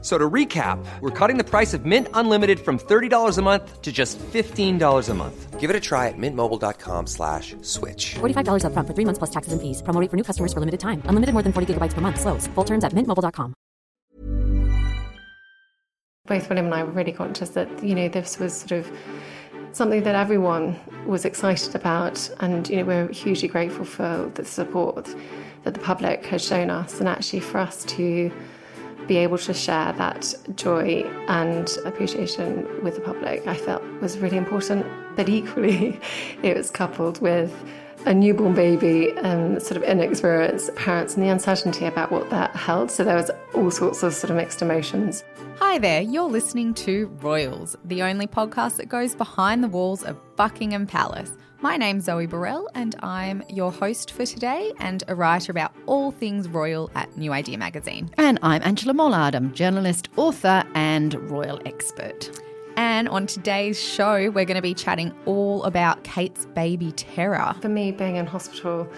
F- So to recap, we're cutting the price of Mint Unlimited from $30 a month to just $15 a month. Give it a try at mintmobile.com slash switch. $45 upfront for three months plus taxes and fees. Promo rate for new customers for limited time. Unlimited more than 40 gigabytes per month. Slows. Full terms at mintmobile.com. both William and I were really conscious that you know this was sort of something that everyone was excited about, and you know we're hugely grateful for the support that the public has shown us, and actually for us to be able to share that joy and appreciation with the public, I felt was really important. But equally, it was coupled with a newborn baby and sort of inexperienced parents and the uncertainty about what that held. So there was all sorts of sort of mixed emotions. Hi there, you're listening to Royals, the only podcast that goes behind the walls of Buckingham Palace. My name's Zoe Burrell, and I'm your host for today and a writer about all things royal at New Idea magazine. And I'm Angela Mollard, I'm journalist, author, and royal expert. And on today's show, we're going to be chatting all about Kate's baby terror. For me, being in hospital,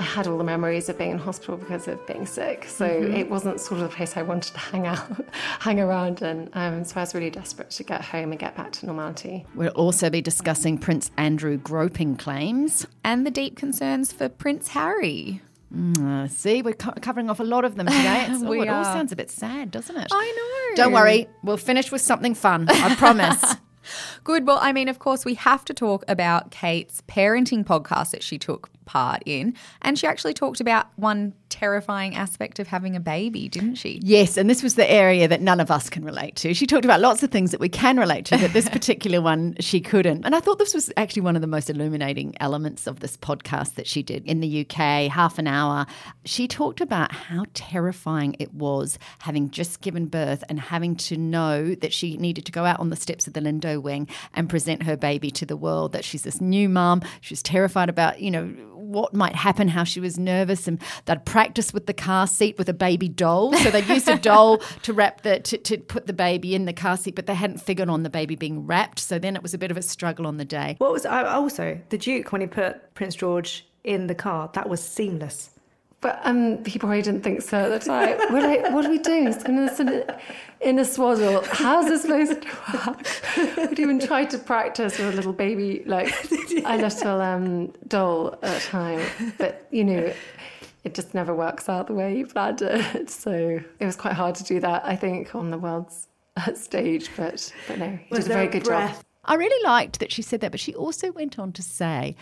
I had all the memories of being in hospital because of being sick. So Mm-hmm. it wasn't sort of the place I wanted to hang out, hang around And Um, so I was really desperate to get home and get back to normality. We'll also be discussing Prince Andrew groping claims. And the deep concerns for Prince Harry. Uh, see, we're co- covering off a lot of them today. It's, oh, We it all sounds a bit sad, doesn't it? I know. Don't worry, we'll finish with something fun. I promise. Good. Well, I mean, of course, we have to talk about Kate's parenting podcast that she took part in. And she actually talked about one terrifying aspect of having a baby, didn't she? Yes, and this was the area that none of us can relate to. She talked about lots of things that we can relate to, but this particular one she couldn't. And I thought this was actually one of the most illuminating elements of this podcast that she did in the UK, half an hour. She talked about how terrifying it was having just given birth and having to know that she needed to go out on the steps of the Lindo wing and present her baby to the world, that she's this new mum. She was terrified about, you know, what might happen, how she was nervous, and they'd practice with the car seat with a baby doll. So they'd used a doll to wrap the to, to put the baby in the car seat, but they hadn't figured on the baby being wrapped. So then it was a bit of a struggle on the day. What was I also the Duke when he put Prince George in the car? That was seamless. But um, he probably didn't think so at the time. We're like, what are we doing? He's in a, in a swaddle. How's this supposed to work? We'd even tried to practice with a little baby, like a little um, doll at a time. But, you know, it just never works out the way you planned it. So it was quite hard to do that, I think, on the world's uh, stage. But, but no, he Was did a very good breath? job. I really liked that she said that, but she also went on to say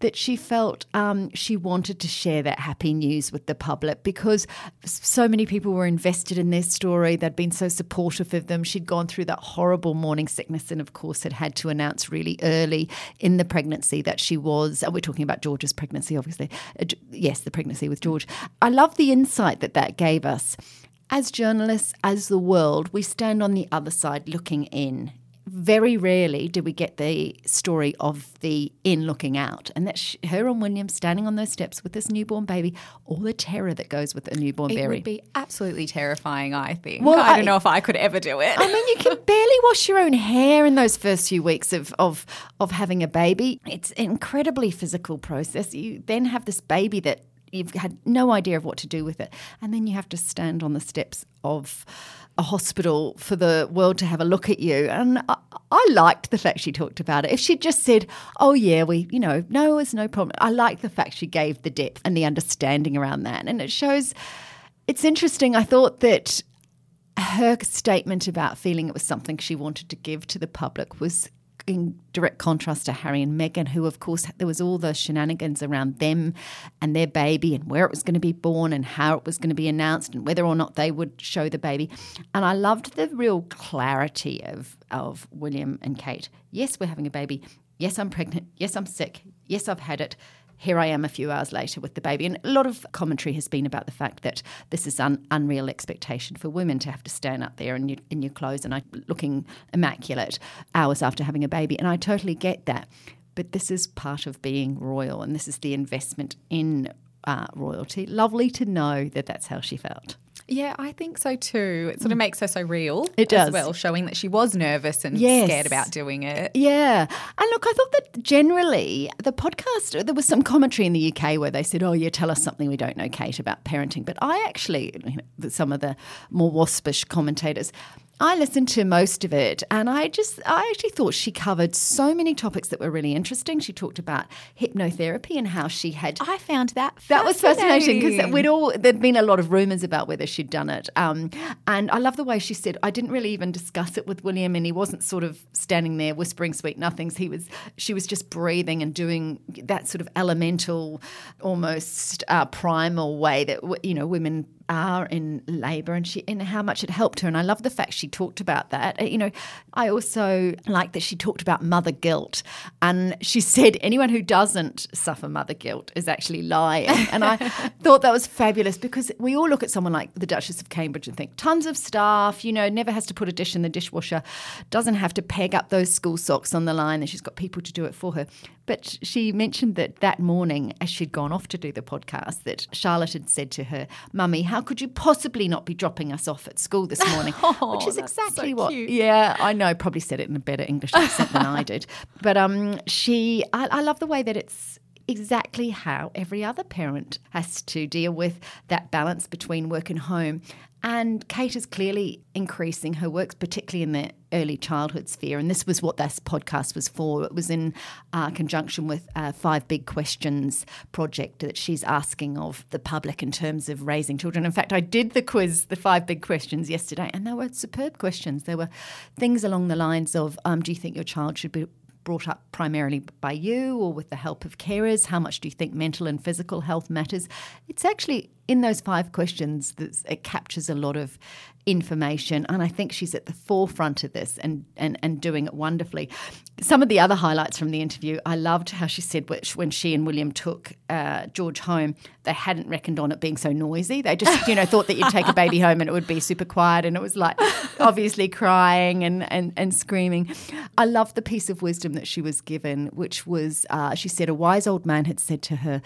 that she felt um, she wanted to share that happy news with the public because so many people were invested in their story. They'd been so supportive of them. She'd gone through that horrible morning sickness and, of course, had had to announce really early in the pregnancy that she was. and We're talking about George's pregnancy, obviously. Uh, yes, the pregnancy with George. I love the insight that that gave us. As journalists, as the world, we stand on the other side looking in very rarely do we get the story of the in looking out, and that's her and William standing on those steps with this newborn baby, all the terror that goes with a newborn It berry. would be absolutely terrifying, I think. Well, I I- don't know if I could ever do it. I mean, you can barely wash your own hair in those first few weeks of, of of having a baby. It's an incredibly physical process. You then have this baby that you've had no idea of what to do with it, and then you have to stand on the steps of a hospital for the world to have a look at you. And I, I liked the fact she talked about it. If she'd just said, "Oh yeah, we, you know, no, it's no problem," I like the fact she gave the depth and the understanding around that, and it shows. It's interesting. I thought that her statement about feeling it was something she wanted to give to the public was in direct contrast to Harry and Meghan, who, of course, there was all the shenanigans around them and their baby and where it was going to be born and how it was going to be announced and whether or not they would show the baby. And I loved the real clarity of, of William and Kate. Yes, we're having a baby. Yes, I'm pregnant. Yes, I'm sick. Yes, I've had it here I am a few hours later with the baby. And a lot of commentary has been about the fact that this is an unreal expectation for women to have to stand up there in your, in your clothes and I- looking immaculate hours after having a baby. And I totally get that. But this is part of being royal, and this is the investment in uh, royalty. Lovely to know that that's how she felt. Yeah, I think so too. It sort of hmm. makes her so real. It as does. well, showing that she was nervous and Yes. scared about doing it. Yeah. And look, I thought that generally the podcast, there was some commentary in the UK where they said, oh, yeah, tell us something we don't know, Kate, about parenting. But I actually, you know, some of the more waspish commentators, I listened to most of it and I just, I actually thought she covered so many topics that were really interesting. She talked about hypnotherapy and how she had. I found that That was fascinating because we'd all there'd been a lot of rumours about whether she'd done it, um, and I love the way she said I didn't really even discuss it with William, and he wasn't sort of standing there whispering sweet nothings. He was she was just breathing and doing that sort of elemental, almost uh, primal way that you know women are in labour and she and how much it helped her. And I love the fact she talked about that. Uh, you know I also like that she talked about mother guilt. And she said anyone who doesn't suffer mother guilt is actually lying. And I thought that was fabulous because we all look at someone like the Duchess of Cambridge and think tons of staff you know never has to put a dish in the dishwasher doesn't have to peg up those school socks on the line and she's got people to do it for her but she mentioned that that morning, as she'd gone off to do the podcast, that Charlotte had said to her, Mummy, how could you possibly not be dropping us off at school this morning? Which is exactly so what. cute. Yeah, I know. Probably said it in a better English accent than I did. But um, she, I, I love the way that it's exactly how every other parent has to deal with that balance between work and home. And Kate is clearly increasing her works, particularly in the early childhood sphere. And this was what this podcast was for. It was in uh, conjunction with a Five Big Questions project that she's asking of the public in terms of raising children. In fact, I did the quiz, the Five Big Questions, yesterday, and they were superb questions. There were things along the lines of um, Do you think your child should be brought up primarily by you or with the help of carers? How much do you think mental and physical health matters? It's actually in those five questions that it captures a lot of information, and I think she's at the forefront of this and and, and doing it wonderfully. Some of the other highlights from the interview, I loved how she said which when she and William took uh, George home, they hadn't reckoned on it being so noisy. They just you know thought that you'd take a baby home and it would be super quiet, and it was like obviously crying and and, and screaming. I love the piece of wisdom that she was given, which was uh, she said a wise old man had said to her,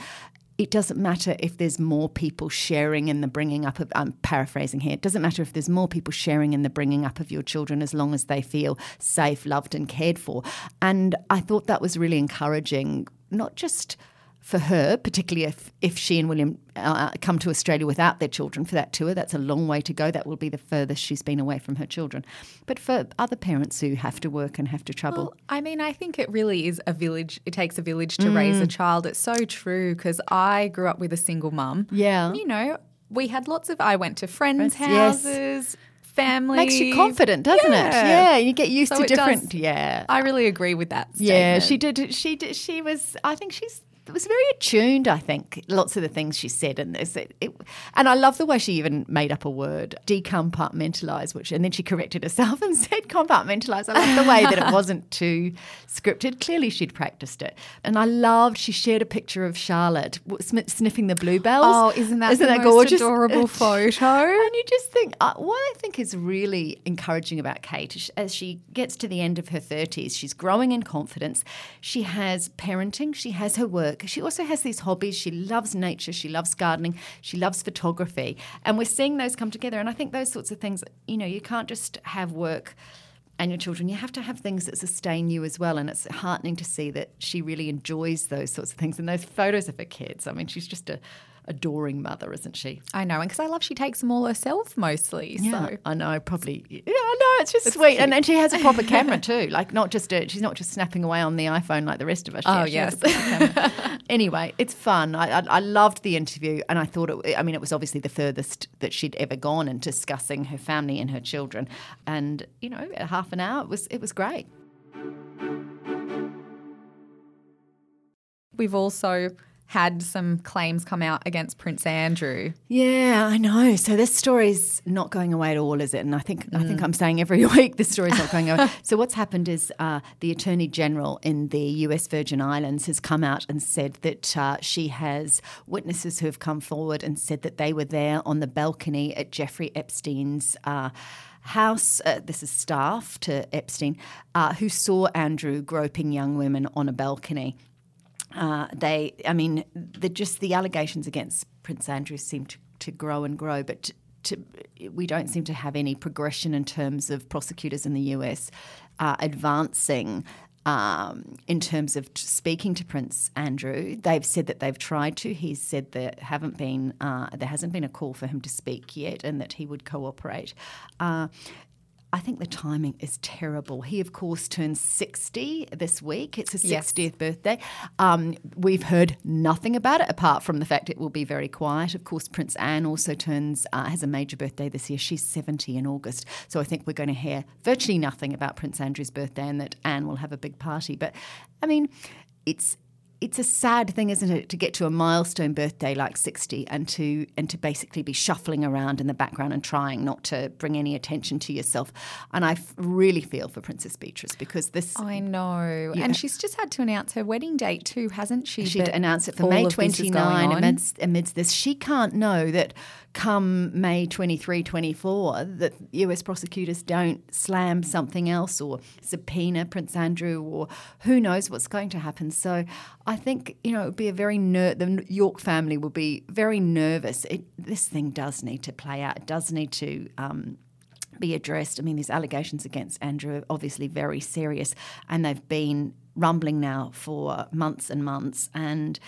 it doesn't matter if there's more people sharing in the bringing up of I'm paraphrasing here. It doesn't matter if there's more people sharing in the bringing up of your children as long as they feel safe, loved and cared for. And I thought that was really encouraging, not just for her, particularly if, if she and William uh, come to Australia without their children for that tour. That's a long way to go. That will be the furthest she's been away from her children. But for other parents who have to work and have to travel, Well, I mean, I think it really is a village. It takes a village to raise Mm. a child. It's so true because I grew up with a single mum. Yeah. You know, we had lots of, I went to friends' Friends, yes. houses, family. makes you confident, doesn't it? Yeah, you get used So to it does- different. Yeah, I really agree with that. Yeah, she did. She did. She was. I think she's was very attuned. I think lots of the things she said in this. It, it, and I love the way she even made up a word, decompartmentalize, which and then she corrected herself and said compartmentalize. I love the way that it wasn't too scripted. Clearly, she'd practiced it, and I loved. She shared a picture of Charlotte sniffing the bluebells. Oh, isn't that isn't the that most gorgeous? adorable photo? And you just think, uh, what I think is really encouraging about Kate is as she gets to the end of her 30s, she's growing in confidence. She has parenting, she has her work, she also has these hobbies. She loves nature, she loves gardening, she loves photography. And we're seeing those come together. And I think those sorts of things, you know, you can't just have work and your children, you have to have things that sustain you as well. And it's heartening to see that she really enjoys those sorts of things. And those photos of her kids, I mean, she's just a adoring mother, isn't she? I know, and because I love she takes them all herself mostly. Yeah, So I know. Probably. Yeah, I know. It's just sweet, and, and she has a proper camera too. Like not just a, she's not just snapping away on the iPhone like the rest of us. Oh, she Oh, actually has a proper camera. anyway, it's fun. I, I, I loved the interview, and I thought it. I mean, it was obviously the furthest that she'd ever gone in discussing her family and her children. And you know, half an hour, it was it was great. we've also had some claims come out against Prince Andrew. Yeah, I know. So this story's not going away at all, is it? And I think I think I'm saying every week this story's not going away. so what's happened is uh, the Attorney General in the U.S. Virgin Islands has come out and said that uh, she has witnesses who have come forward and said that they were there on the balcony at Jeffrey Epstein's. Uh, House, uh, this is staff to Epstein, uh, who saw Andrew groping young women on a balcony uh, they, I mean, the, just the allegations against Prince Andrew seem to, to grow and grow. But to, we don't seem to have any progression in terms of prosecutors in the US uh, advancing um, in terms of speaking to Prince Andrew. They've said that they've tried to. He's said there haven't been uh, there hasn't been a call for him to speak yet, and that he would cooperate. Uh, I think the timing is terrible. He, of course, turns 60 this week. It's his Yes. 60th birthday. Um, we've heard nothing about it apart from the fact it will be very quiet. Of course, Prince Anne also turns uh, has a major birthday this year. She's 70 in August. So I think we're going to hear virtually nothing about Prince Andrew's birthday and that Anne will have a big party. But I mean, it's it's a sad thing, isn't it, to get to a milestone birthday like 60 and to and to basically be shuffling around in the background and trying not to bring any attention to yourself. And I f- really feel for Princess Beatrice because this I know. And she's just had to announce her wedding date too, hasn't she? She'd announced it for May of 29 amidst, amidst this. She can't know that come May 23, 24, that US prosecutors don't slam something else or subpoena Prince Andrew or who knows what's going to happen. So I think, you know, it would be a very, ner- the York family will be very nervous. It, this thing does need to play out. It does need to. Um, be addressed. I mean, these allegations against Andrew are obviously very serious, and they've been rumbling now for months and months. And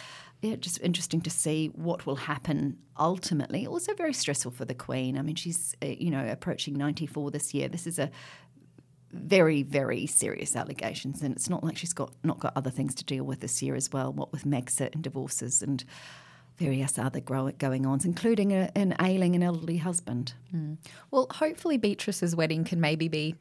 yeah, just interesting to see what will happen ultimately. Also, very stressful for the Queen. I mean, she's uh, you know approaching ninety four this year. This is a very, very serious allegations, and it's not like she's got not got other things to deal with this year as well. What with Megxit and divorces and various other going ons, including a, an ailing and elderly husband. Well, hopefully Beatrice's wedding can maybe be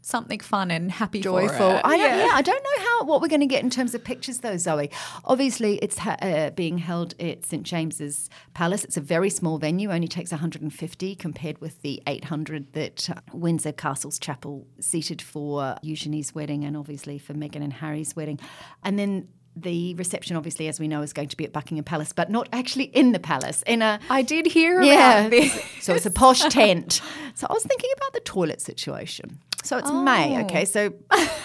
something fun and happy joyful. I don't, yeah. I don't know how what we're going to get in terms of pictures though, Zoe. Obviously, it's ha- uh, being held at St James's Palace. It's a very small venue, only takes 150 compared with the 800 that uh, Windsor Castle's Chapel seated for Eugenie's wedding and obviously for Meghan and Harry's wedding, and then. The reception, obviously, as we know, is going to be at Buckingham Palace, but not actually in the palace. In a I did hear yeah, about this. so it's a posh tent. So I was thinking about the toilet situation. So it's May, okay? So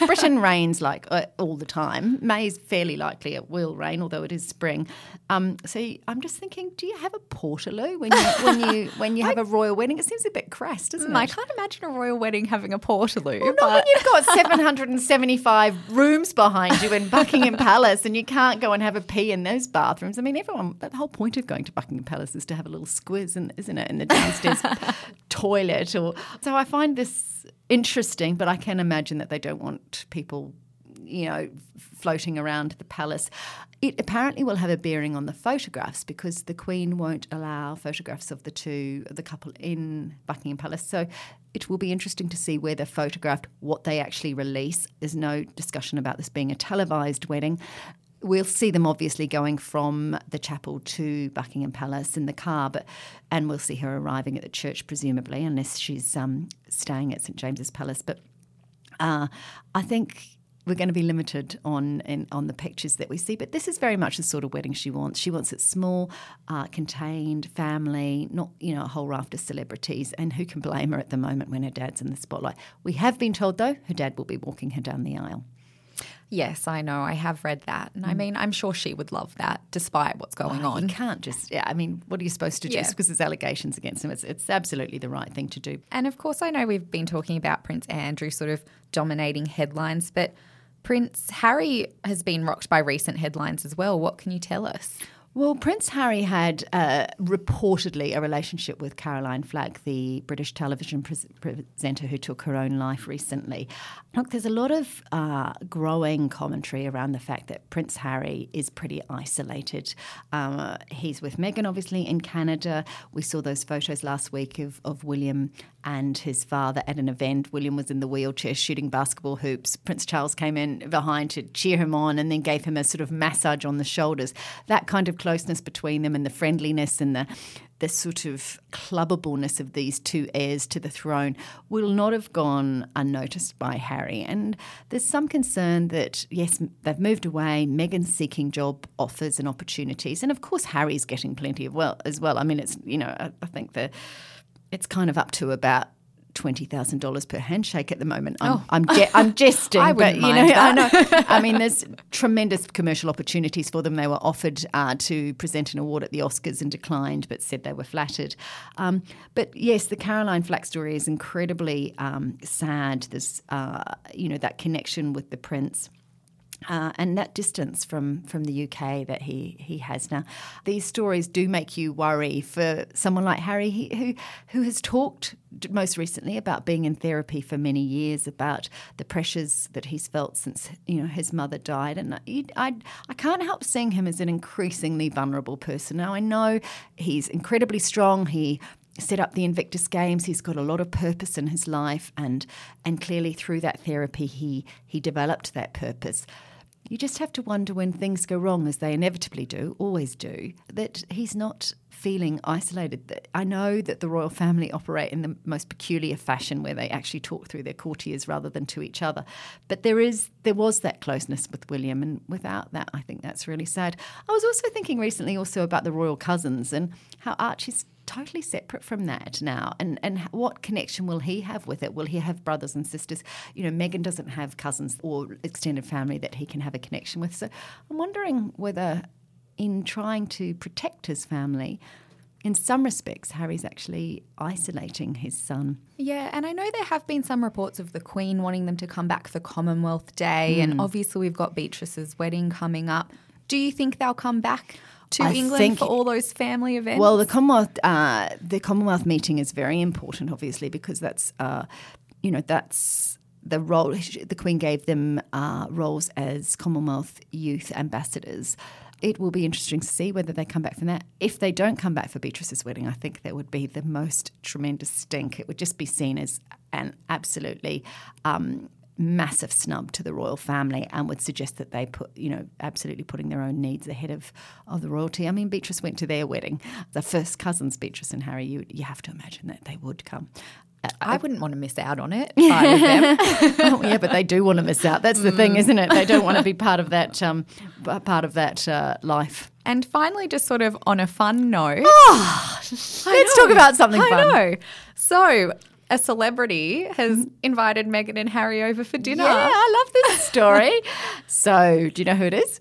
Britain rains like uh, all the time. May is fairly likely it will rain, although it is spring. Um, so I'm just thinking, do you have a portaloo when you when you when you have a royal wedding? It seems a bit crass, doesn't Mm, I can't imagine a royal wedding having a portaloo. Not but when you've got 775 rooms behind you in Buckingham Palace and you can't go and have a pee in those bathrooms. I mean, everyone, the whole point of going to Buckingham Palace is to have a little squiz, in, isn't it, in the downstairs toilet. Or So I find this interesting, but I can imagine that they don't want people, you know, floating around the palace. It apparently will have a bearing on the photographs because the Queen won't allow photographs of the two, the couple in Buckingham Palace. So it will be interesting to see where they're photographed, what they actually release. There's no discussion about this being a televised wedding. We'll see them obviously going from the chapel to Buckingham Palace in the car, but and we'll see her arriving at the church presumably, unless she's um, staying at St James's Palace. But uh, I think we're going to be limited on in, on the pictures that we see. But this is very much the sort of wedding she wants. She wants it small, uh, contained, family, not you know a whole raft of celebrities. And who can blame her at the moment when her dad's in the spotlight? We have been told though her dad will be walking her down the aisle. Yes, I know. I have read that. And I mm. mean, I'm sure she would love that despite what's going Oh, on. You can't just. Yeah, I mean, what are you supposed to do? Yeah. Just because there's allegations against him, it's it's absolutely the right thing to do. And of course, I know we've been talking about Prince Andrew sort of dominating headlines, but Prince Harry has been rocked by recent headlines as well. What can you tell us? Well, Prince Harry had uh, reportedly a relationship with Caroline Flack, the British television pres- presenter who took her own life recently. Look, there's a lot of uh, growing commentary around the fact that Prince Harry is pretty isolated. Um, he's with Meghan, obviously, in Canada. We saw those photos last week of, of William and his father at an event. William was in the wheelchair shooting basketball hoops. Prince Charles came in behind to cheer him on and then gave him a sort of massage on the shoulders. That kind of closeness between them and the friendliness and the the sort of clubbableness of these two heirs to the throne will not have gone unnoticed by Harry. And there's some concern that, yes, they've moved away, Meghan's seeking job offers and opportunities. And of course, Harry's getting plenty of well as well. I mean, it's, you know, I, I think the it's kind of up to about twenty thousand dollars per handshake at the moment. I'm I'm, je- I'm jesting, I but you know, I know. I mean, there's tremendous commercial opportunities for them. They were offered uh, to present an award at the Oscars and declined, but said they were flattered. Um, but yes, the Caroline Flack story is incredibly um, sad. There's uh, you know that connection with the prince. Uh, and that distance from, from the UK that he, he has now. These stories do make you worry for someone like Harry, he, who who has talked most recently about being in therapy for many years, about the pressures that he's felt since you know his mother died, and I, I I can't help seeing him as an increasingly vulnerable person. Now I know he's incredibly strong. He set up the Invictus Games. He's got a lot of purpose in his life, and and clearly through that therapy, he he developed that purpose. You just have to wonder when things go wrong, as they inevitably do, always do, that he's not feeling isolated. I know that the royal family operate in the most peculiar fashion, where they actually talk through their courtiers rather than to each other. But there is there was that closeness with William, and without that, I think that's really sad. I was also thinking recently also about the royal cousins and how Archie's totally separate from that now. And and what connection will he have with it? Will he have brothers and sisters? You know Meghan doesn't have cousins or extended family that he can have a connection with. So i'm wondering whether in trying to protect his family in some respects harry's actually isolating his son. Yeah, and I know there have been some reports of the Queen wanting them to come back for Commonwealth Day, and hmm. obviously we've got Beatrice's wedding coming up. Do you think they'll come back to I England think- for all those family events? Well, the Commonwealth, uh, the Commonwealth meeting is very important, obviously, because that's, uh, you know, that's the role. The Queen gave them uh, roles as Commonwealth youth ambassadors. It will be interesting to see whether they come back from that. If they don't come back for Beatrice's wedding, I think that would be the most tremendous stink. It would just be seen as an absolutely um, massive snub to the royal family and would suggest that they put, you know, absolutely putting their own needs ahead of, of the royalty. I mean, Beatrice went to their wedding. The first cousins, Beatrice and Harry, you, you have to imagine that they would come. I wouldn't want to miss out on it. if I was them. oh, yeah, but they do want to miss out. That's the thing, isn't it? They don't want to be part of that um, part of that uh, life. And finally, just sort of on a fun note, Let's talk about something I fun. know. So, a celebrity has invited Meghan and Harry over for dinner. Yeah, I love this story. so, do you know who it is?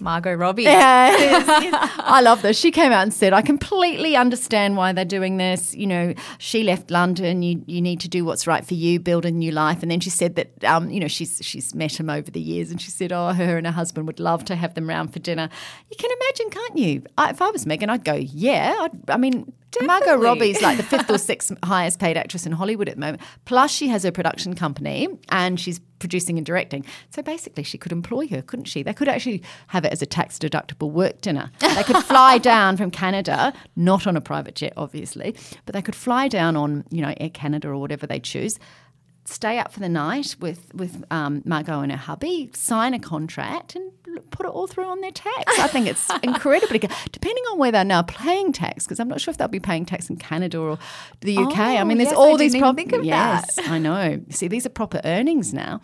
Margot Robbie. Yes. I love this. She came out and said, I completely understand why they're doing this. You know, she left London. You you need to do what's right for you, build a new life. And then she said that, um, you know, she's she's met him over the years, and she said, oh, her and her husband would love to have them round for dinner. You can imagine, can't you? I, if I was Meghan, I'd go, yeah. I'd, I mean, Margot Robbie's like the fifth or sixth highest paid actress in Hollywood at the moment. Plus, she has her production company and she's producing and directing. So basically, she could employ her, couldn't she? They could actually have it as a tax deductible work dinner. They could fly down from Canada, not on a private jet, obviously, but they could fly down on, you know, Air Canada or whatever they choose. Stay up for the night with with um, Margot and her hubby, sign a contract, and put it all through on their tax. I think it's incredibly good. Depending on where they're now paying tax, because I'm not sure if they'll be paying tax in Canada or the UK. I Oh, mean, there's yes, all I these didn't even prob- think of yes, that. I know. See, these are proper earnings now.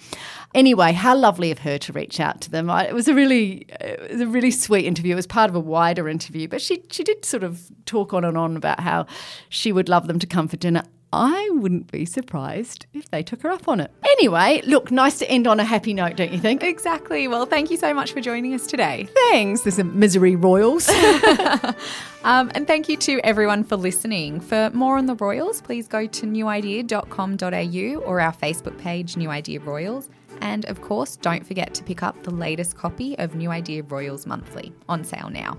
Anyway, how lovely of her to reach out to them. I, it was a really, it was a really sweet interview. It was part of a wider interview, but she she did sort of talk on and on about how she would love them to come for dinner. I wouldn't be surprised if they took her up on it. Anyway, look, nice to end on a happy note, don't you think? Exactly. Well, thank you so much for joining us today. Thanks. There's some misery royals. Um, and thank you to everyone for listening. For more on the Royals, please go to newidea.com.au or our Facebook page, New Idea Royals. And of course, don't forget to pick up the latest copy of New Idea Royals Monthly on sale now.